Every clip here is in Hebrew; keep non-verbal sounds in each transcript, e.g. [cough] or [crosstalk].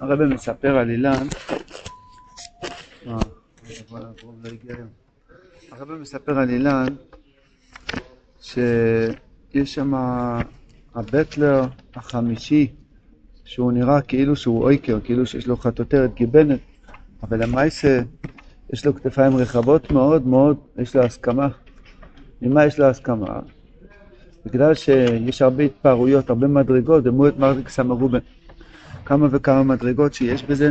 הרב מספר על אילן, אה, הרב מספר על אילן שיש שם הבטלר החמישי שהוא נראה כאילו שהוא אויקר, כאילו שיש לו חטוטרת גיבנת, אבל למעשה יש לו כתפיים רחבות מאוד מאוד, יש לו הסכמה. ממה יש לו הסכמה? בגלל שיש הרבה התפארויות, הרבה מדרגות, דמות מרדיק סמרובה. כמה וכמה מדרגות שיש בזה,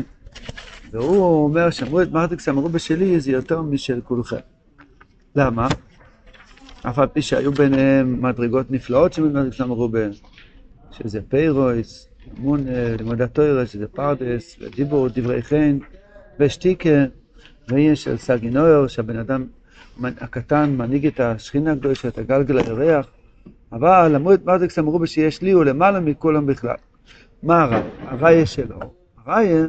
והוא אומר שמות מרדיק סמרובה שלי זה יותר משל כולכם. למה? אף על פי שהיו ביניהם מדרגות נפלאות של מרדיק סמרובה, שזה פיירויס, אמון לימוד התוירה, שזה פרדס, ודיבור, דברי חן, ושתיקה, ויש של סגינויר, שהבן אדם הקטן מנהיג את השכינה הקדושה, את הגלגל הירח, אבל למרות מרדקס אמרו שיש לי הוא למעלה מכולם בכלל. מה הרע? הראיה שלו. הראיה,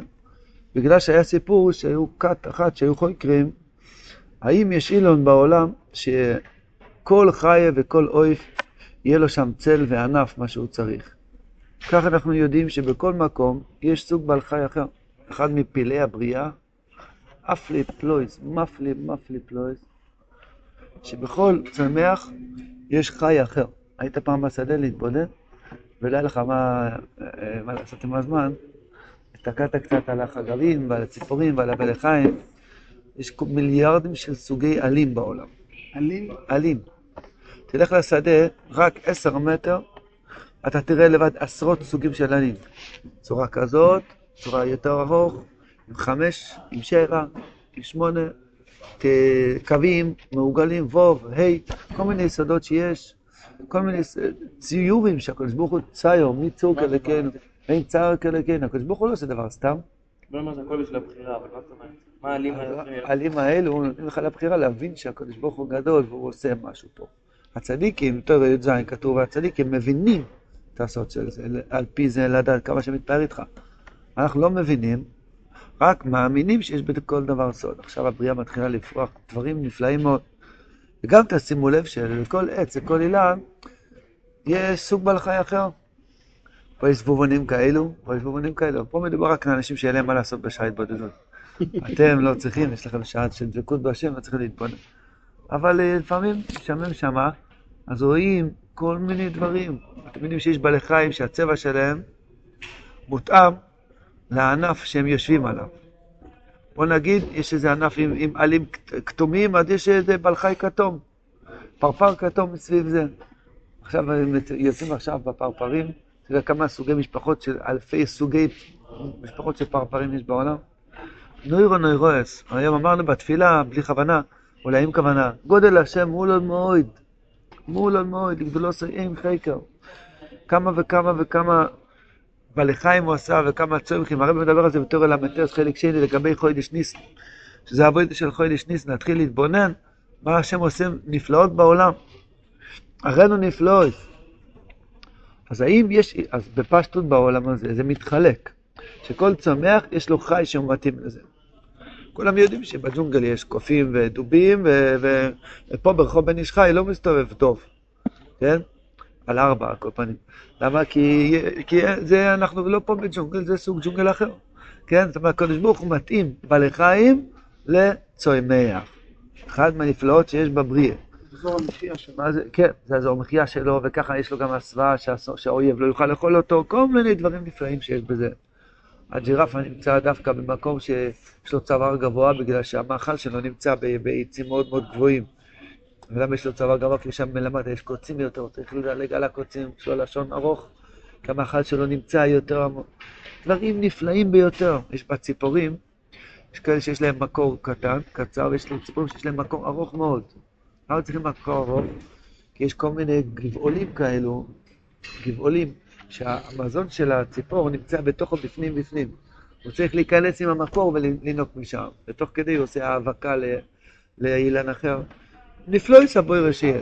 בגלל שהיה סיפור שהיו כת אחת שהיו חוקרים, האם יש אילון בעולם שכל חיה וכל אויף יהיה לו שם צל וענף, מה שהוא צריך. כך אנחנו יודעים שבכל מקום יש סוג בעל חי אחר. אחד מפלאי הבריאה, אפלי פלויס, מפלי מפלי פלויס, שבכל צמח יש חי אחר. היית פעם בשדה להתבודד, ולא היה לך מה, מה לעשות עם הזמן, הסתכלת קצת על החגבים ועל הציפורים ועל הבלחיים, יש מיליארדים של סוגי עלים בעולם. עלים? עלים. תלך לשדה, רק עשר מטר, אתה תראה לבד עשרות סוגים של עלים. צורה כזאת, צורה יותר ארוך, עם חמש, עם שבע, עם שמונה, קווים מעוגלים, ווב, ה', כל מיני יסודות שיש. כל מיני ציורים שהקדוש ברוך הוא ציור, מי צור כלכנו, אין צער כלכנו, הקדוש ברוך הוא לא עושה דבר סתם. לא אומר שהכל בשביל הבחירה, אבל מה זאת אומרת? מה העלים האלה? העלים האלו נותנים לך לבחירה להבין שהקדוש ברוך הוא גדול והוא עושה משהו פה. הצדיקים, יותר י"ז כתוב, הצדיקים מבינים את הסוד של זה, על פי זה לדעת כמה שמתפאר איתך. אנחנו לא מבינים, רק מאמינים שיש בכל דבר סוד. עכשיו הבריאה מתחילה לפרוח דברים נפלאים מאוד. וגם תשימו לב שלכל עץ, לכל אילן, יש סוג בעל חי אחר. פה יש זבובונים כאלו, פה יש זבובונים כאלו. פה מדובר רק על אנשים שאין להם מה לעשות בשעה התבודדות. [laughs] אתם לא צריכים, יש לכם שעה של דבקות בהשם, לא צריכים להתבונן. אבל אה, לפעמים משעמם שמה, אז רואים כל מיני דברים. אתם יודעים שיש בעלי חיים שהצבע שלהם מותאם לענף שהם יושבים עליו. בוא נגיד, יש איזה ענף עם, עם עלים כתומים, אז יש איזה בעל חי כתום. פרפר כתום סביב זה. עכשיו יוצאים עכשיו בפרפרים, תראה כמה סוגי משפחות של אלפי סוגי משפחות של פרפרים יש בעולם. נוירו נוירואס, היום אמרנו בתפילה, בלי כוונה, אולי עם כוונה, גודל השם מולו מועד, מולו מועד, גדולו סיים חקר. כמה וכמה וכמה בלחיים הוא עשה וכמה צומחים, הרב מדבר על זה בתור אלמנטרס חלק שני לגבי חוידש ניס, שזה עבודה של חוידש ניס, נתחיל להתבונן מה השם עושה נפלאות בעולם. הראינו נפלאות. אז האם יש, אז בפשטות בעולם הזה זה מתחלק, שכל צומח יש לו חי שהוא מתאים לזה. כולם יודעים שבג'ונגל יש קופים ודובים, ו- ו- ופה ברחוב בן איש חי לא מסתובב טוב, כן? על ארבע, כל פנים. למה? כי, כי זה, אנחנו לא פה בג'ונגל, זה סוג ג'ונגל אחר. כן? זאת אומרת, הקדוש ברוך הוא מתאים בעלי חיים לצומח. אחד מהנפלאות שיש בבריאה. אזור המחיה שלו. מה זה? כן, זה אזור המחיה שלו, וככה יש לו גם הסוואה שהאויב לא יוכל לאכול אותו, כל מיני דברים נפלאים שיש בזה. הג'ירפה נמצא דווקא במקום שיש לו צוואר גבוה, בגלל שהמאכל שלו נמצא בעצים מאוד מאוד גבוהים. ולמה יש לו צוואר גבוה? כי שם מלמטה יש קוצים יותר, צריך לדלג על הקוצים, יש לו לשון ארוך, כי המאכל שלו נמצא יותר. דברים נפלאים ביותר. יש בציפורים, יש כאלה שיש להם מקור קטן, קצר, ויש להם ציפורים שיש להם מקור ארוך מאוד. למה צריכים מקור ארוך? כי יש כל מיני גבעולים כאלו, גבעולים, שהמזון של הציפור נמצא בתוכו בפנים בפנים. הוא צריך להיכנס עם המקור ולנוק משם, ותוך כדי הוא עושה האבקה לאילן אחר. נפלא יסבויר שיהיה.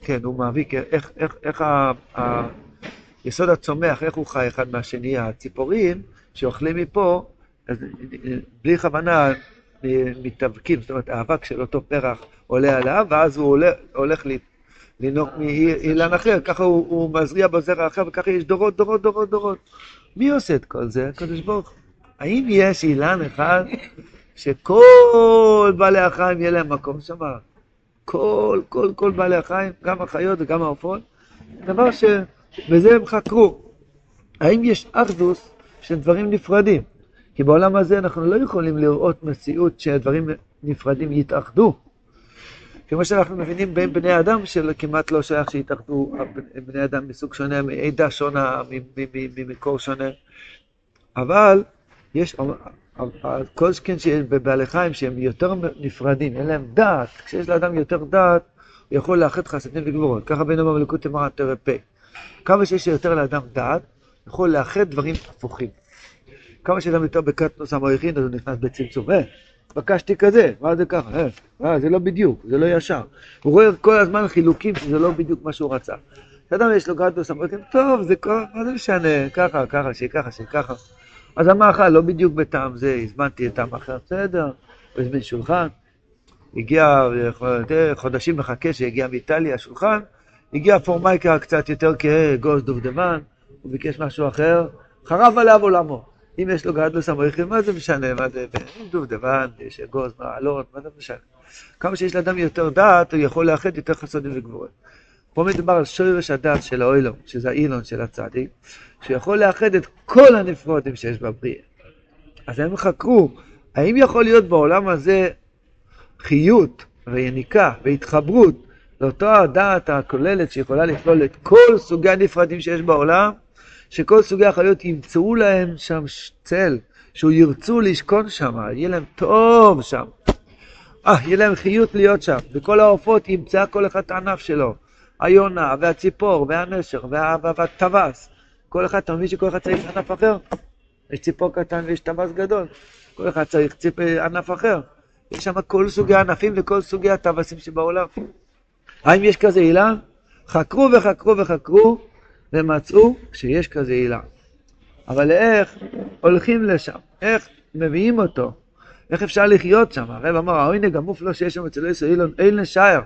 כן, הוא מאביק, איך, איך, איך ה, ה, יסוד הצומח, איך הוא חי אחד מהשני, הציפורים שאוכלים מפה, אז בלי כוונה מתאבקים, זאת אומרת האבק של אותו פרח עולה עליו, ואז הוא הולך, הולך לנוק מאילן אחר, ככה הוא, הוא מזריע בזרע אחר, וככה יש דורות, דורות, דורות, דורות. מי עושה את כל זה? הקדוש ברוך הוא. האם יש אילן אחד שכל בעלי החיים יהיה להם מקום שם? כל, כל, כל בעלי החיים, גם החיות וגם העופות, דבר ש... וזה הם חקרו. האם יש אחדוס של דברים נפרדים? כי בעולם הזה אנחנו לא יכולים לראות מציאות שהדברים נפרדים יתאחדו. כמו שאנחנו מבינים בין בני אדם שכמעט לא שייך שיתאחדו בני אדם מסוג שונה, מעדה שונה, ממקור שונה. אבל יש, כל שכן בבעלי חיים שהם יותר נפרדים, אין להם דעת, כשיש לאדם יותר דעת, הוא יכול לאחד חסדים וגבורות. ככה בין אמר מלכות אמרה תרפא. כמה שיש יותר לאדם דעת, יכול לאחד דברים הפוכים. כמה שאדם יותר בקטנוס המויכין, אז הוא נכנס בצמצום. אה, בקשתי כזה, מה זה ככה? אה, אה, זה לא בדיוק, זה לא ישר. הוא רואה כל הזמן חילוקים שזה לא בדיוק מה שהוא רצה. כשאדם יש לו קטנוס המויכין, טוב, זה כל, מה זה משנה, ככה, ככה, שככה, שככה. אז המאכל לא בדיוק בטעם זה, הזמנתי את טעם אחר, בסדר, הוא הזמין שולחן, הגיע, חודשים מחכה שיגיע מאיטליה שולחן, הגיע פורמייקה קצת יותר כגוז דובדבן, הוא ביקש משהו אחר, חרב עליו עולמו. אם יש לו גדלוס המויכים, מה זה משנה? מה זה דובדבן, יש אגוז, מעלות, מה זה משנה? כמה שיש לאדם יותר דעת, הוא יכול לאחד יותר חסודים וגבורים. פה מדובר על שורש הדעת של האוילום, שזה האילון של הצדיק, שיכול לאחד את כל הנפרודים שיש בבריאה. אז הם חקרו, האם יכול להיות בעולם הזה חיות ויניקה והתחברות לאותו הדעת הכוללת שיכולה לכלול את כל סוגי הנפרדים שיש בעולם, שכל סוגי החיות ימצאו להם שם צל, שהוא ירצו לשכון שם, יהיה להם טוב שם. אה, יהיה להם חיות להיות שם, וכל העופות ימצא כל אחד את הענף שלו. היונה, והציפור, והנשר, והטווס. כל אחד, אתה מבין שכל אחד צריך ענף אחר? יש ציפור קטן ויש טווס גדול. כל אחד צריך ציפ... ענף אחר. יש שם כל סוגי הענפים וכל סוגי הטווסים שבעולם. האם יש כזה אילן? חקרו וחקרו וחקרו ומצאו שיש כזה אילן. אבל איך הולכים לשם? איך מביאים אותו? איך אפשר לחיות שם? הרב אמר, העונג המופלא שיש שם אצל עשר אילון, אין לשער.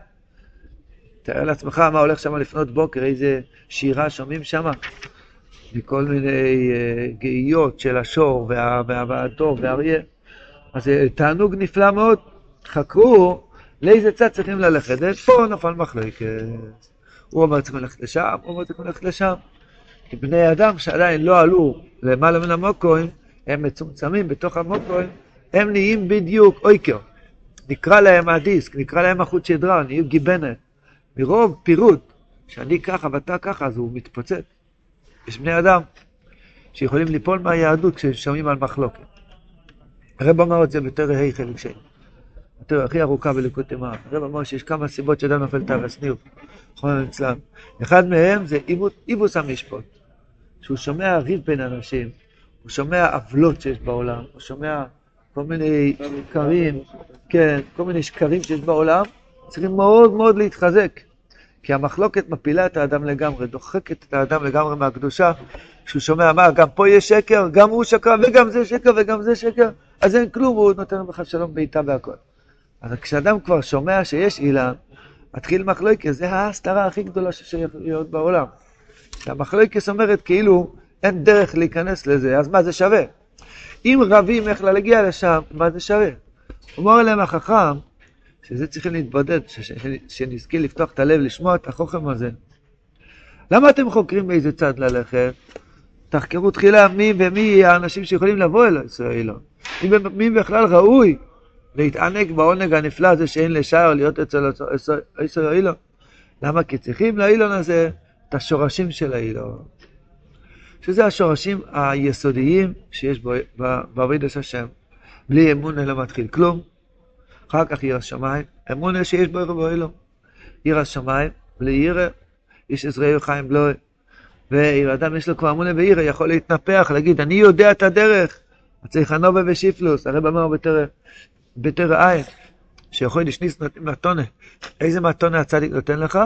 תאר לעצמך מה הולך שם לפנות בוקר, איזה שירה שומעים שם. מכל מיני uh, גאיות של השור והדוב והאריה. אז אה, תענוג נפלא מאוד. חקרו לאיזה צד צריכים ללכת. פה נפל מחלוקת. הוא אומר צריכים ללכת לשם, הוא אומר צריכים ללכת לשם. כי בני אדם שעדיין לא עלו למעלה מן המוקוים, הם מצומצמים בתוך המוקוים, הם נהיים בדיוק אויקר. נקרא להם הדיסק, נקרא להם החוט שדרה, נהיו גיבנת. מרוב פירוט, שאני ככה ואתה ככה, אז הוא מתפוצץ. יש בני אדם שיכולים ליפול מהיהדות כששומעים על מחלוקת. הרב אמר את זה בתרא ה' חלק שני. התרא הכי ארוכה בליקוד תימן. הרב אמר שיש כמה סיבות שאדם נופל תרס ניוב, חונן אצלם. אחד מהם זה איבוס המשפוט. שהוא שומע ריב בין אנשים, הוא שומע עוולות שיש בעולם, הוא שומע כל מיני שקרים, כן, כל מיני שקרים שיש בעולם, צריכים מאוד מאוד להתחזק. כי המחלוקת מפילה את האדם לגמרי, דוחקת את האדם לגמרי מהקדושה, כשהוא שומע מה, גם פה יש שקר, גם הוא שקר, וגם זה שקר, וגם זה שקר, אז אין כלום, הוא נותן לך שלום בעיטה והכל. אז כשאדם כבר שומע שיש אילן, מתחיל מחלוקת, זה ההסתרה הכי גדולה שיש להיות בעולם. המחלוקת אומרת כאילו אין דרך להיכנס לזה, אז מה זה שווה? אם רבים איך להגיע לשם, מה זה שווה? אומר להם החכם, שזה צריכים להתבודד, שנזכה לפתוח את הלב, לשמוע את החוכם הזה. למה אתם חוקרים באיזה צד ללכת? תחקרו תחילה מי ומי האנשים שיכולים לבוא אל ישראל. מי, בכלל ראוי להתענג בעונג הנפלא הזה שאין לשער להיות אצל ישראל. למה? כי צריכים לאילון הזה את השורשים של האילון. שזה השורשים היסודיים שיש בעבודת השם. בלי אמון לא מתחיל כלום. אחר כך עיר השמיים, אמונה שיש בו ערב אלו. עיר השמיים, בלי עיר, איש עזראי חיים בלוי. ועיר אדם יש לו כבר אמונה בעיר, יכול להתנפח, להגיד, אני יודע את הדרך. צריך הנובה ושיפלוס, הרב אמר בתר עין, שיכול לשניס מתונה. איזה מתונה הצדיק נותן לך?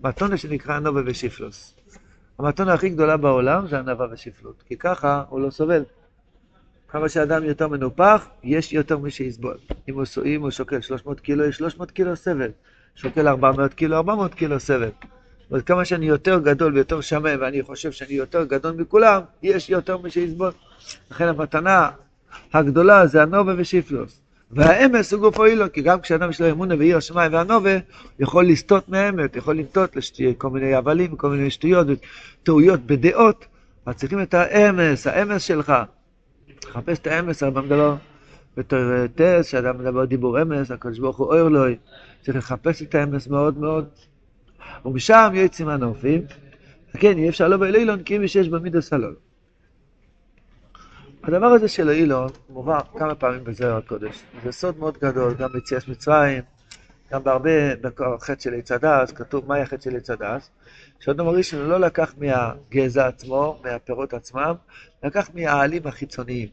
מתונה שנקרא הנובה ושיפלוס. המתונה הכי גדולה בעולם זה ענווה ושיפלות, כי ככה הוא לא סובל. כמה שאדם יותר מנופח, יש יותר מי שיסבול. אם הוא, אם הוא שוקל 300 קילו, יש 300 קילו סבל. שוקל 400 קילו, 400 קילו סבל. אבל כמה שאני יותר גדול ויותר שמן, ואני חושב שאני יותר גדול מכולם, יש יותר משיסבול. לכן המתנה הגדולה זה הנובה ושיפלוס. והאמס הוא גופו אילו, כי גם כשאדם יש לו אמונה ועיר השמיים והנובה, יכול לסטות מהאמת, יכול לנטות לכל מיני הבלים, כל מיני שטויות וטעויות בדעות, אז צריכים את האמס, האמס שלך. לחפש את האמס, הרב מדבר בתור טס, שאדם מדבר דיבור אמס, הקדוש ברוך הוא אויר לו, צריך לחפש את האמס מאוד מאוד. ומשם יוצאים הנופים, כן, אי אפשר לא באילון, כי אם יש במידס הלול. הדבר הזה של האילון מובא כמה פעמים בזרע הקודש. זה סוד מאוד גדול, גם ביציאת מצרים, גם בהרבה, בחטא של עץ הדס, כתוב מהי החטא של עץ הדס, שאדום הראשון לא לקח מהגזע עצמו, מהפירות עצמם, לקח מהעלים החיצוניים.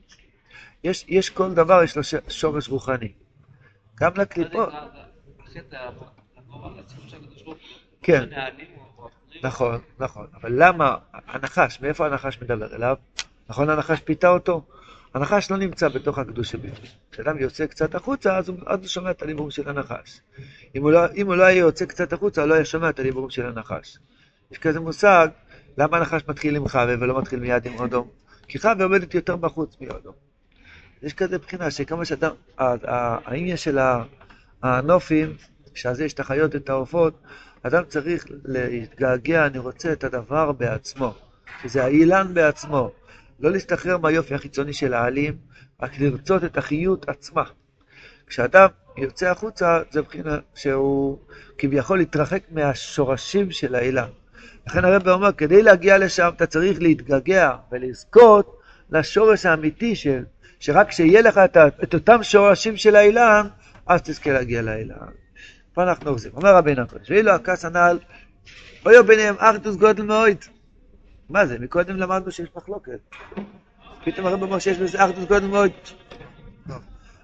יש, יש כל דבר, יש לו שורש רוחני. גם לקליפות. כן, נכון, נכון. אבל למה הנחש, מאיפה הנחש מדבר אליו? נכון הנחש פיתה אותו? הנחש לא נמצא בתוך הקדושה בפנים. כשאדם יוצא קצת החוצה, אז הוא, הוא שומע את הדיבורים של הנחש. אם הוא, לא, אם הוא לא היה יוצא קצת החוצה, הוא לא היה שומע את הדיבורים של הנחש. יש כזה מושג, למה הנחש מתחיל עם חווה ולא מתחיל מיד עם אודום? כי חווה עומדת יותר בחוץ מאודום. יש כזה בחינה שכמה שאדם, העניין של הנופים, שעל יש את החיות, את העופות, אדם צריך להתגעגע, אני רוצה את הדבר בעצמו, שזה האילן בעצמו. לא להסתחרר מהיופי החיצוני של העלים, רק לרצות את החיות עצמה. כשאדם יוצא החוצה, זה מבחינה שהוא כביכול להתרחק מהשורשים של האילן. לכן הרב אומר, כדי להגיע לשם אתה צריך להתגעגע ולזכות לשורש האמיתי של, שרק כשיהיה לך את, את אותם שורשים של האילן, אז תזכה להגיע לאילן. פה אנחנו אוחזים. אומר רבינו הקודש, ואילו הכס הנ"ל, אוי ביניהם אחדוס גודל מאוד. מה זה? מקודם למדנו שיש מחלוקת. פתאום הרב אומר שיש בזה אחדות גודל מאוד.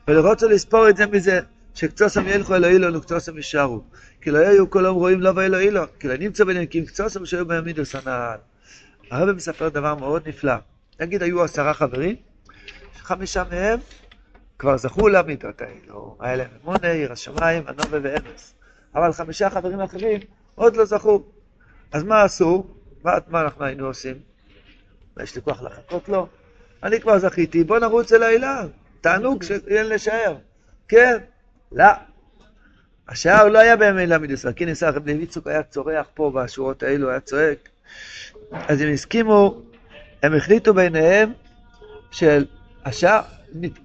ולרוצו לספור את זה מזה, שקצוסם ילכו אלוהי לו וקצוסם יישארו. כי לא יהיו כל יום רואים לא ואלוהי לו, כי לא נמצא ביניהם כי אם קצוסם שהיו בעמידוס הנעל. הרב מספר דבר מאוד נפלא. נגיד היו עשרה חברים, חמישה מהם כבר זכו למידות האלו. היה להם אמונה, עיר השמיים, הנובה ואמס. אבל חמישה חברים אחרים עוד לא זכו. אז מה עשו? מה, מה אנחנו היינו עושים? יש לי כוח לחכות לו? אני כבר זכיתי, בוא נרוץ אל האילן. תענוג שאין לשער. כן, לא. השער לא היה בימי ל"ד ישראל. כן, ניסה רב לוי צוק היה צורח פה בשורות האלו, היה צועק. אז הם הסכימו, הם החליטו ביניהם של השער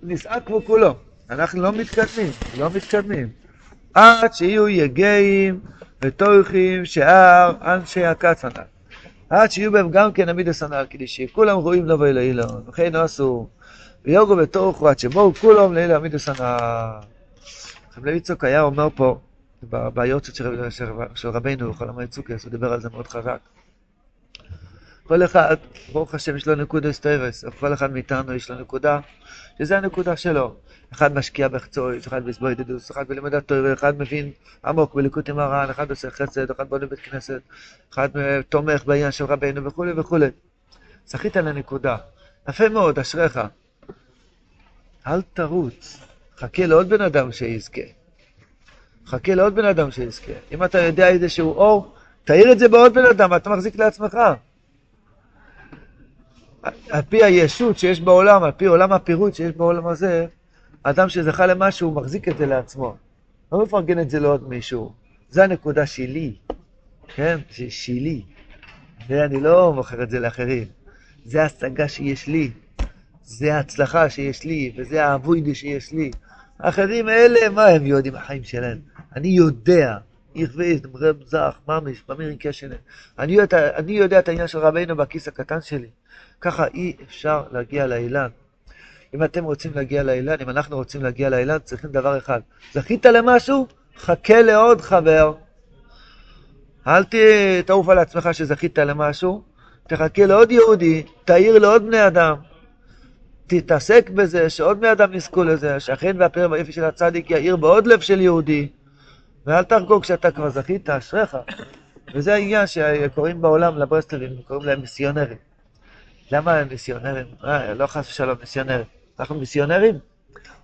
נישאה כמו כולו. אנחנו לא מתקדמים, לא מתקדמים. עד שיהיו יגעים וטורחים שאר אנשי הקצנה. עד שיהיו בהם גם כן עמידס הנ"ל, כדי שכולם רואים לו ואילון, וכן עשו, ויוגו בתוכו עד שבואו כולם לאלה עמידס הנ"ל. רב לוי צוק היה אומר פה, ביורצות של, של, של רבנו, חלום היצוקס, הוא דיבר על זה מאוד חזק. כל אחד, ברוך השם, יש לו נקודה סטיירס, כל אחד מאיתנו יש לו נקודה, שזה הנקודה שלו. אחד משקיע בחצויס, אחד בסבוידדוס, אחד בלימוד התורה, אחד מבין עמוק בליקוט עם הר"ן, אחד עושה חסד, אחד בונה בית כנסת, אחד תומך בעניין של רבנו וכולי וכולי. זכית לנקודה. יפה מאוד, אשריך. אל תרוץ, חכה לעוד בן אדם שיזכה. חכה לעוד בן אדם שיזכה. אם אתה יודע איזשהו אור, תאיר את זה בעוד בן אדם, אתה מחזיק לעצמך. על פי הישות שיש בעולם, על פי עולם הפירוט שיש בעולם הזה, אדם שזכה למשהו, הוא מחזיק את זה לעצמו. לא מפרגן את זה לעוד מישהו. זה הנקודה שלי, כן? שלי. ואני לא מוכר את זה לאחרים. זה ההשגה שיש לי. זה ההצלחה שיש לי, וזה האבוידי שיש לי. האחרים האלה, מה הם יודעים החיים שלהם? אני יודע, איך ואיז, רב זך, ממש, במיר קשנה. אני אני יודע את העניין של רבינו בכיס הקטן שלי. ככה אי אפשר להגיע לאילן. אם אתם רוצים להגיע לאילן, אם אנחנו רוצים להגיע לאילן, צריכים דבר אחד. זכית למשהו? חכה לעוד חבר. אל תעוף על עצמך שזכית למשהו, תחכה לעוד יהודי, תעיר לעוד בני אדם. תתעסק בזה, שעוד בני אדם יזכו לזה, שהחן והפרם והיפי של הצדיק יאיר בעוד לב של יהודי. ואל תחגוג שאתה כבר זכית, אשריך. וזה העניין שקוראים בעולם לברסלבים, קוראים להם מיסיונרים. למה הם מיסיונרים? אה, לא חס ושלום, מיסיונרים. אנחנו מיסיונרים?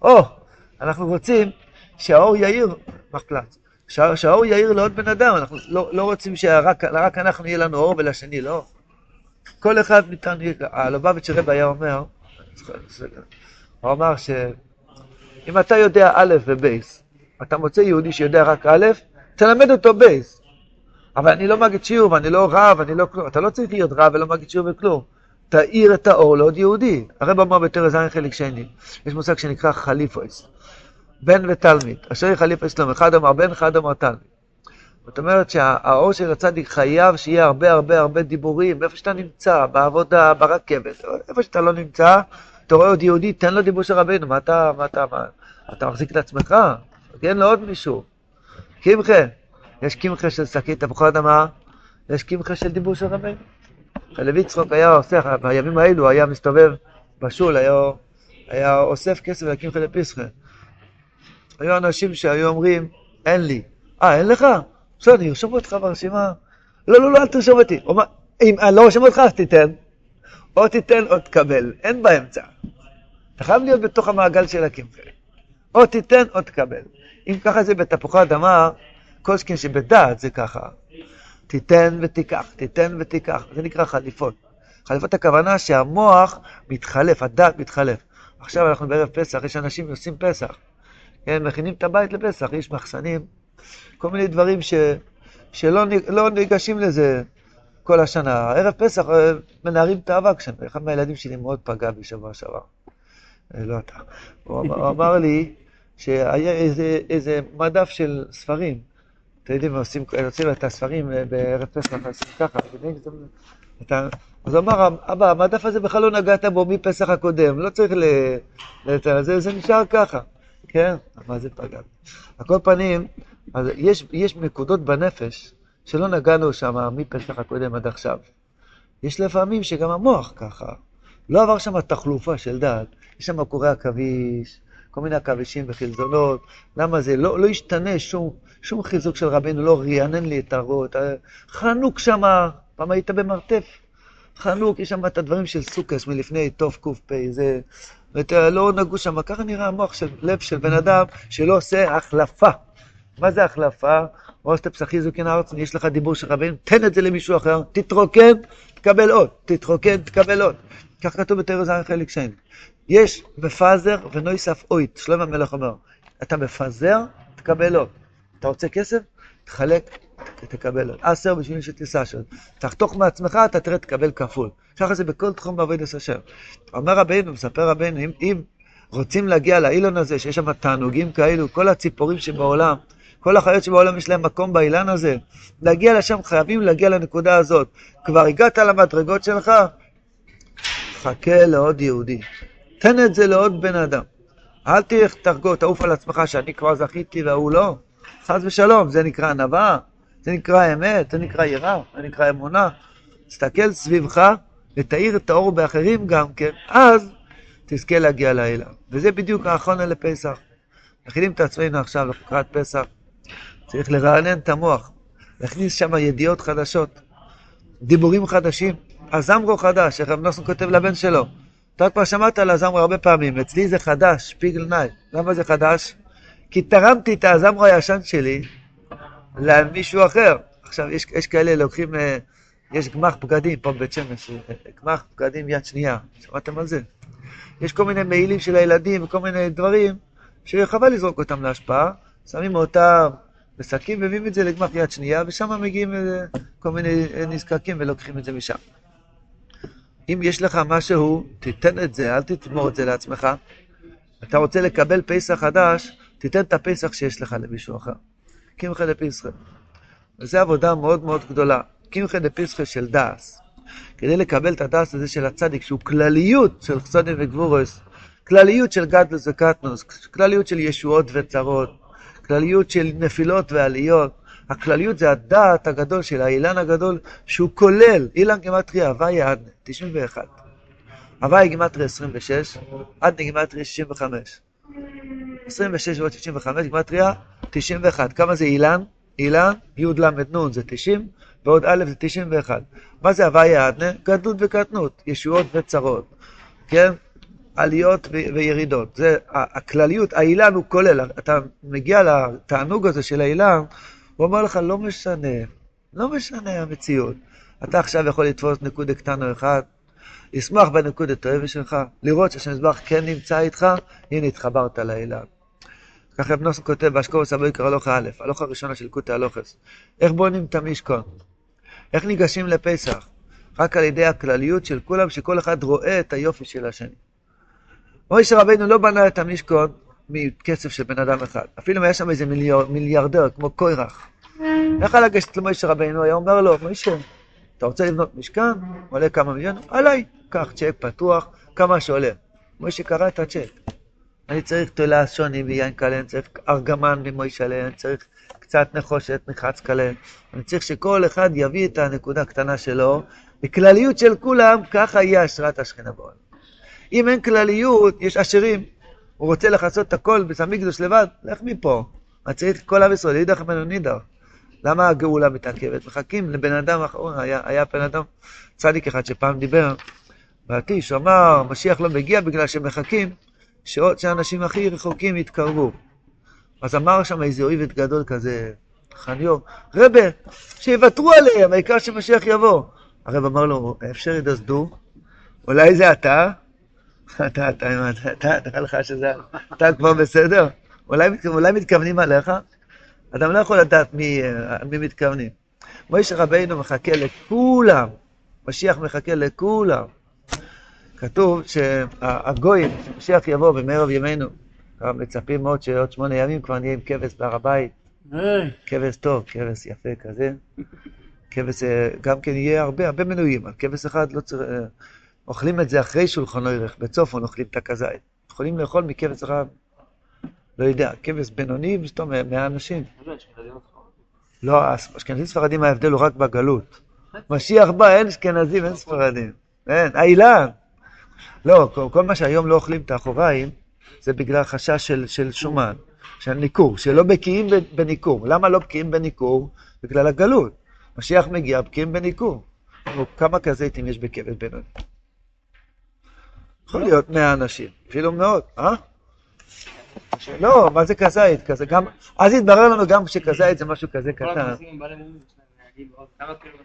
או, אנחנו רוצים שהאור יאיר מחפלץ. שה- שהאור יאיר לעוד בן אדם, אנחנו לא, לא רוצים שרק רק אנחנו יהיה לנו אור ולשני לא. כל אחד ניתן, הלובביץ' רב היה אומר, הוא אמר שאם אתה יודע א' ובייס, אתה מוצא יהודי שיודע רק א', תלמד אותו בייס. אבל אני לא מגיד שיעור ואני לא רב, אני לא כלום. אתה לא צריך להיות רב ולא מגיד שיעור וכלום. תאיר את האור לעוד יהודי. הרב אמר בתרא זין חלק שני, יש מושג שנקרא חליפויס. בן ותלמיד. אשר חליפויס לום, אחד אמר בן, אחד אמר תלמיד. זאת אומרת שהאור של הצדיק חייב שיהיה הרבה הרבה הרבה דיבורים, איפה שאתה נמצא, בעבודה, ברכבת, איפה שאתה לא נמצא, אתה רואה עוד יהודי, תן לו דיבור של רבנו, מה אתה, מה אתה, מה, אתה מחזיק את עצמך? תן לו עוד מישהו. קמחה, יש קמחה של שקית תפוחי אדמה, יש קמחה של דיבור של רבנו. לוי יצחוק היה עושה, בימים האלו היה מסתובב בשול, היה, היה אוסף כסף לקמחה לפסחה. היו אנשים שהיו אומרים, אין לי. אה, אין לך? בסדר, אני ארשום אותך ברשימה. לא, לא, לא, אל תרשום אותי. הוא אמר, אם אני לא רושם אותך, אז תיתן. או תיתן או תקבל, אין באמצע. אתה חייב להיות בתוך המעגל של הקמחה. או תיתן או תקבל. אם ככה זה בתפוחי אדמה, קושקין שבדעת זה ככה. תיתן ותיקח, תיתן ותיקח. זה נקרא חליפות. חליפות הכוונה שהמוח מתחלף, הדעת מתחלף. עכשיו אנחנו בערב פסח, יש אנשים שעושים פסח. כן, מכינים את הבית לפסח, יש מחסנים, כל מיני דברים ש, שלא לא ניגשים לזה כל השנה. ערב פסח אה, מנערים את האבק שם. אחד מהילדים שלי מאוד פגע בשבוע שעבר. אה, לא אתה. הוא אמר, הוא אמר לי שהיה איזה, איזה מדף של ספרים. אתם יודעים, עושים, עושים את הספרים אה, בערב פסח, עושים ככה. אתה, אז הוא אמר, אבא, המדף הזה בכלל לא נגעת בו מפסח הקודם, לא צריך ל... זה, זה נשאר ככה. כן, מה זה פגע? על כל פנים, אז יש, יש נקודות בנפש שלא נגענו שם מפסח הקודם עד עכשיו. יש לפעמים שגם המוח ככה. לא עבר שם תחלופה של דעת. יש שם קורי עכביש, כל מיני עכבישים וחלזונות. למה זה? לא, לא ישתנה שום, שום חיזוק של רבנו, לא רענן לי את הרות. חנוק שם, פעם היית במרתף. חנוק, יש שם את הדברים של סוכס מלפני תק"פ, זה... ולא נגעו שם. ככה נראה המוח של לב של בן אדם שלא עושה החלפה. מה זה החלפה? ראש תפסחי זוקין הארץ, יש לך דיבור של רבים, תן את זה למישהו אחר, תתרוקן, תקבל עוד, תתרוקן, תקבל עוד. כך כתוב בתרא זין חלק שני. יש מפזר ונויסף אוית, שלמה המלך אומר, אתה מפזר, תקבל עוד. אתה רוצה כסף? תחלק, תקבל עוד. עשר בשביל שתיסע שם. תחתוך מעצמך, אתה תראה, תקבל כפול. ככה זה בכל תחום בעבודת השם. אומר רבינו, מספר רבינו, אם, אם רוצים להגיע לאילון הזה, שיש שם תענוגים כאלו, כל הציפורים שבעולם, כל החיות שבעולם יש להם מקום באילן הזה. להגיע לשם חייבים להגיע לנקודה הזאת. כבר הגעת למדרגות שלך, חכה לעוד יהודי. תן את זה לעוד בן אדם. אל תלך תחגור, תעוף על עצמך שאני כבר זכיתי והוא לא. חס ושלום, זה נקרא ענווה, זה נקרא אמת, זה נקרא יראה, זה נקרא אמונה. תסתכל סביבך ותאיר את האור באחרים גם כן, אז תזכה להגיע לאלה. וזה בדיוק האחרונה לפסח. מכינים את עצמנו עכשיו לקראת פסח. צריך לרענן את המוח, להכניס שם ידיעות חדשות, דיבורים חדשים. הזמרו חדש, איך רב נוסון כותב לבן שלו. אתה כבר שמעת על הזמרו הרבה פעמים, אצלי זה חדש, שפיגל ניי. למה זה חדש? כי תרמתי את הזמרו הישן שלי למישהו אחר. עכשיו, יש, יש כאלה לוקחים, אה, יש גמח בגדים פה בבית שמש, אה, גמח בגדים יד שנייה, שמעתם על זה? יש כל מיני מעילים של הילדים וכל מיני דברים שחבל לזרוק אותם לאשפה, שמים אותם בשקים ומביאים את זה לגמח יד שנייה, ושם מגיעים אה, כל מיני נזקקים ולוקחים את זה משם. אם יש לך משהו, תיתן את זה, אל תתמור את זה לעצמך. אתה רוצה לקבל פסח חדש, תיתן את הפסח שיש לך למישהו אחר. קמחא דפסחא. וזו עבודה מאוד מאוד גדולה. קמחא דפסחא של דאס. כדי לקבל את הדאס הזה של הצדיק, שהוא כלליות של חסודים וגבורס, כלליות של גדלוס וקטנוס, כלליות של ישועות וצרות, כלליות של נפילות ועליות. הכלליות זה הדעת הגדול של האילן הגדול, שהוא כולל, אילן גימטריה, הוואי עד 91. הוואי גימטריה 26, עד גימטריה 65. 26 ועוד 65, גימטריה 91. כמה זה אילן? אילן, י' ל' נ' זה 90, ועוד א' זה 91. מה זה הוואי עדנה? גדלות וקטנות, ישועות וצרות. כן? עליות וירידות. זה הכלליות, האילן הוא כולל. אתה מגיע לתענוג הזה של האילן, הוא אומר לך, לא משנה, לא משנה המציאות. אתה עכשיו יכול לתפוס נקודה קטנה אחת, לשמוח בנקודת האבל שלך, לראות שהשם יזבח כן נמצא איתך, הנה התחברת לאילן. ככה רב נוסון כותב באשקורס הבויקר הלוך א', הלוך הראשונה של קוטי הלוכס. איך בונים את המשכון? איך ניגשים לפסח? רק על ידי הכלליות של כולם, שכל אחד רואה את היופי של השני. מוישה רבינו לא בנה את המשכון מכסף של בן אדם אחד. אפילו אם היה שם איזה מיליאר, מיליארדר, כמו קוירח. איך היה לגשת למוישה רבינו? היה אומר לו, מוישה, אתה רוצה לבנות משכן? עולה כמה מיליון? עליי. קח צ'ק פתוח, כמה שעולה. מוישה קרא את הצ'ק. אני צריך תולה שוני ויין קלה, אני צריך ארגמן ממוישלה, אני צריך קצת נחושת מחץ קלה. אני צריך שכל אחד יביא את הנקודה הקטנה שלו, בכלליות של כולם, ככה יהיה השראת השכינה בעולם. אם אין כלליות, יש עשירים. הוא רוצה לכסות את הכל בסמיקדוש לבד, לך מפה. אני צריך כל עם ישראל, יידח ממנו נידח. למה הגאולה מתעכבת? מחכים לבן אדם אחרון, היה, היה בן אדם צדיק אחד שפעם דיבר הוא אמר, משיח לא מגיע בגלל שמחכים שעוד שהאנשים הכי רחוקים יתקרבו. אז אמר שם איזה אויבת גדול כזה, חניו, רבה, שיוותרו עליהם, העיקר שמשיח יבוא. הרב אמר לו, אפשר ידסדו, אולי זה אתה? [laughs] אתה, אתה, אתה, נראה לך שזה, אתה כבר בסדר? אולי, מתכוונים עליך? אדם לא יכול לדעת מי, מי מתכוונים. מוישה רבינו מחכה לכולם, משיח מחכה לכולם. כתוב שהגויים, שמשיח יבוא במערב ימינו, מצפים מאוד שעוד שמונה ימים כבר נהיה עם כבש בהר הבית. כבש טוב, כבש יפה כזה. כבש, גם כן יהיה הרבה, הרבה מנויים. על כבש אחד לא צריך... אוכלים את זה אחרי שולחן אורך, בצופון אוכלים את הכזית. יכולים לאכול מכבש אחד, לא יודע, כבש בינוני, פתאום 100 אנשים. לא, אשכנזים ספרדים ההבדל הוא רק בגלות. משיח בא, אין אשכנזים, אין ספרדים. אין, האילן. לא, כל, מה שהיום לא אוכלים את האחוריים, זה בגלל חשש של, של שומן, של ניכור, שלא בקיאים בניכור. למה לא בקיאים בניכור? בגלל הגלות. משיח מגיע, בקיאים בניכור. כמה כזיתים יש בכבד בינוני? יכול להיות מאה אנשים, אפילו מאות, אה? לא, מה זה כזית? כזה גם... אז התברר לנו גם שכזית זה משהו כזה קטן.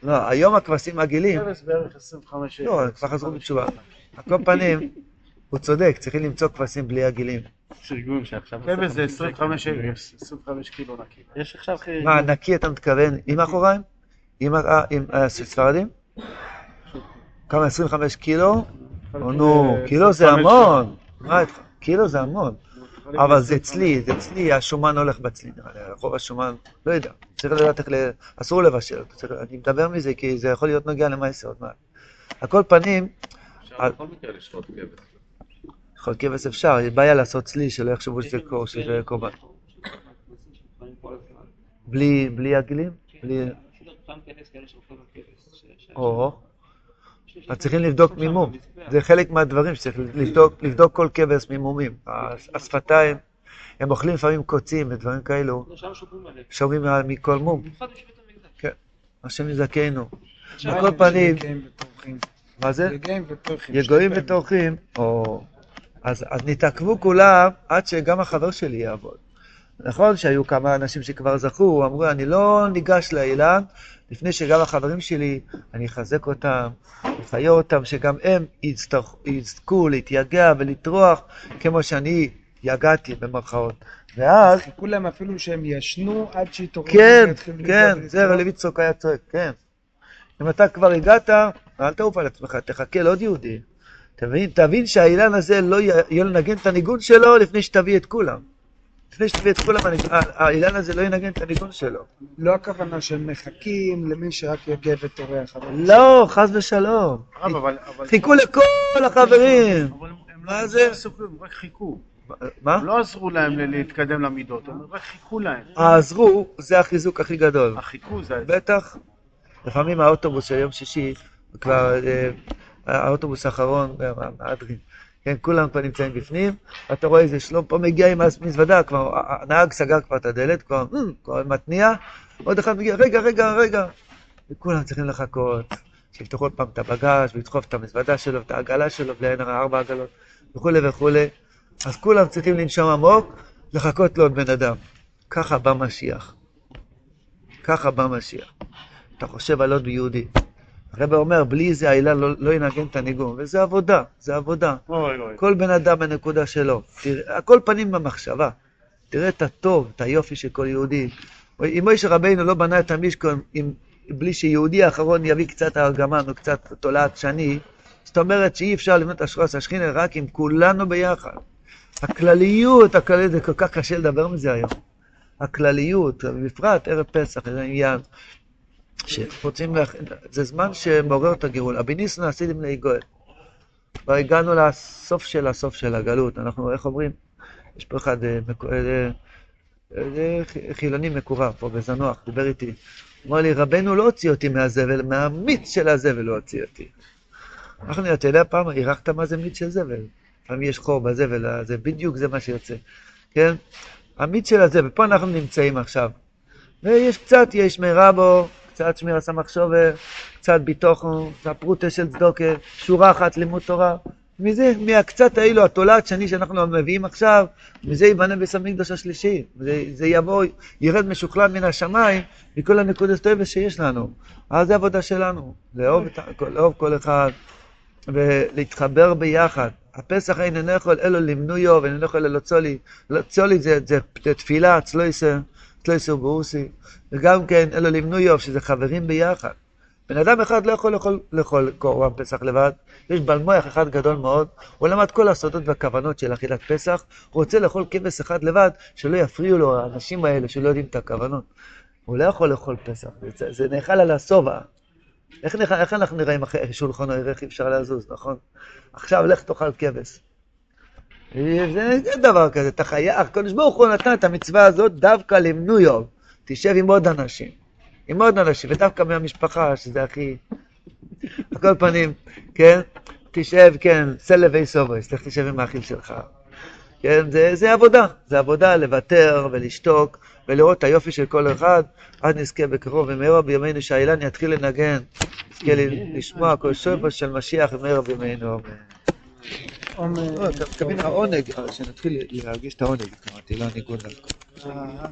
לא, היום הכבשים 25 לא, כבר חזרו בתשובה. על כל פנים, הוא צודק, צריכים למצוא כבשים בלי הגילים. יש ארגון שעכשיו... כבש זה 25 אלף, 25 קילו נקי. יש עכשיו... מה, נקי אתה מתכוון עם אחוריים? עם ה- עם הספרדים? כמה, 25 קילו? או נו, קילו זה המון. מה איתך? קילו זה המון. אבל זה אצלי, זה אצלי, השומן הולך בצלי, נראה לי, רוב השומן, לא יודע, צריך לדעת איך, ל- אסור לבשל אותו, אני מדבר מזה כי זה יכול להיות נוגע למעשר עוד מעט. על כל פנים, אפשר בכל מקרה לשתות כבש. יכול כבש אפשר, יש בעיה לעשות צלי, שלא יחשבו שזה קור- שזה קורבן. בלי בלי הגילים? בלי... או, אז צריכים לבדוק מימום. זה חלק מהדברים שצריך לבדוק, לבדוק כל כבש מימומים. השפתיים, הם אוכלים לפעמים קוצים ודברים כאלו, שומעים מה- מכל מום. כן, השם יזכנו. על כל פנים, מה זה? יגועים וטורחים, אז נתעכבו כולם עד שגם החבר שלי יעבוד. נכון שהיו כמה אנשים שכבר זכו, אמרו, אני לא ניגש לאילן, לפני שגם החברים שלי, אני אחזק אותם, אחיה אותם, שגם הם יצטרכ- יזכו להתייגע ולטרוח, כמו שאני יגעתי במרכאות. ואז, חיכו להם אפילו שהם ישנו עד שיתעוררו. כן, כן. זה רבי צחוק היה צועק, כן. אם אתה כבר הגעת, אל תעוף על עצמך, תחכה לעוד יהודי. תבין, תבין שהאילן הזה לא י- יהיה לנגן את הניגון שלו לפני שתביא את כולם. לפני שתביא את כולם, האילן הזה לא ינגן את הניגון שלו. לא הכוונה שהם מחכים למי שרק יגיע וטורח. לא, חס ושלום. חיכו לכל החברים. אבל הם- מה לא זה? כלום, הם רק חיכו. מה? לא עזרו להם להתקדם למידות, הם רק חיכו להם. העזרו, זה החיזוק הכי גדול. החיכו זה... בטח. לפעמים האוטובוס של יום שישי, כבר אה, האוטובוס האחרון, מהדרין, כן, כולם כבר נמצאים בפנים, אתה רואה איזה שלום פה מגיע עם המזוודה, כבר הנהג סגר כבר את הדלת, כבר, "מ", כבר מתניע, עוד אחד מגיע, רגע, רגע, רגע, וכולם צריכים לחכות, שיפתחו עוד פעם את הבגאז' ולדחוף את המזוודה שלו, את העגלה שלו, בלי עין הרע, ארבע עגלות, וכולי וכולי, אז כולם צריכים לנשום עמוק, לחכות לעוד בן אדם. ככה בא משיח. ככה בא משיח. אתה חושב על עוד יהודי. הרב אומר, בלי זה האלה לא, לא ינגן את הניגון, וזה עבודה, זה עבודה. אוי אוי. כל בן אדם בנקודה שלו. תראה, הכל פנים במחשבה. תראה את הטוב, את היופי של כל יהודי. אם מוישה רבינו לא בנה את המשכון אם, בלי שיהודי האחרון יביא קצת ארגמן או קצת תולעת שני, זאת אומרת שאי אפשר לבנות אשרוס השכינה רק עם כולנו ביחד. הכלליות, הכלליות, זה כל כך קשה לדבר מזה היום. הכלליות, בפרט ערב פסח, זה עניין שרוצים, להכ... זה זמן שמעורר את הגאול. אבי ניסן עשיתם ליגואל. כבר הגענו לסוף של הסוף של הגלות. אנחנו, איך אומרים? יש פה אחד אה, אה, אה, חילוני מקורב פה בזנוח, דיבר איתי. אמר לי, רבנו לא הוציא אותי מהזבל, מהמיץ של הזבל הוא הוציא אותי. אנחנו, אתה יודע פעם, אירחת מה זה מיץ של זבל? פעם יש חור בזבל, זה בדיוק זה מה שיוצא, כן? המיץ של הזבל, פה אנחנו נמצאים עכשיו. ויש קצת, יש מרבו, קצת שמירה סמך שובר, קצת ביטוחו, קצת פרוטה של צדוקה, שורה אחת לימוד תורה. מזה, מהקצת האלו, התולעת שני שאנחנו מביאים עכשיו, מזה ייבנה בית המקדוש השלישי. זה, זה יבוא, ירד משוכלל מן השמיים, מכל הנקודות טובה שיש לנו. אז זה העבודה שלנו, לאהוב, את, לאהוב כל אחד ולהתחבר ביחד. הפסח איננו יכול אלו למנויו ואיננו יכול אלו צולי. צולי זה, זה, זה תפילה, צלויסר, צלויסר ברוסי, וגם כן אלו למנויו, שזה חברים ביחד. בן אדם אחד לא יכול לאכול, לאכול קורבן פסח לבד, יש בעל מוח אחד גדול מאוד, הוא למד כל הסודות והכוונות של אכילת פסח, הוא רוצה לאכול כבש אחד לבד, שלא יפריעו לו האנשים האלה שלא יודעים את הכוונות. הוא לא יכול לאכול פסח, זה, זה נאכל על השובע. איך, איך אנחנו נראים אחרי שולחן הערך, איך אפשר לזוז, נכון? עכשיו לך תאכל כבש. זה, דבר כזה, אתה חייב, הקדוש ברוך הוא נתן את המצווה הזאת דווקא למנויו, תשב עם עוד אנשים, עם עוד אנשים, ודווקא מהמשפחה, שזה הכי... על כל פנים, כן? תשב, כן, סלב וי סובויס, לך תשב עם האחים שלך. כן, זה, זה עבודה, זה עבודה לוותר ולשתוק ולראות את היופי של כל אחד, עד נזכה בקרוב ומהרה בימינו שהאילן יתחיל לנגן, נזכה ל- לשמוע כל שופר של משיח ומהרה בימינו אמן. עומר. לא, אתה מתכוון העונג, שנתחיל להרגיש את העונג, אמרתי, לא הניגון דווקא. אה,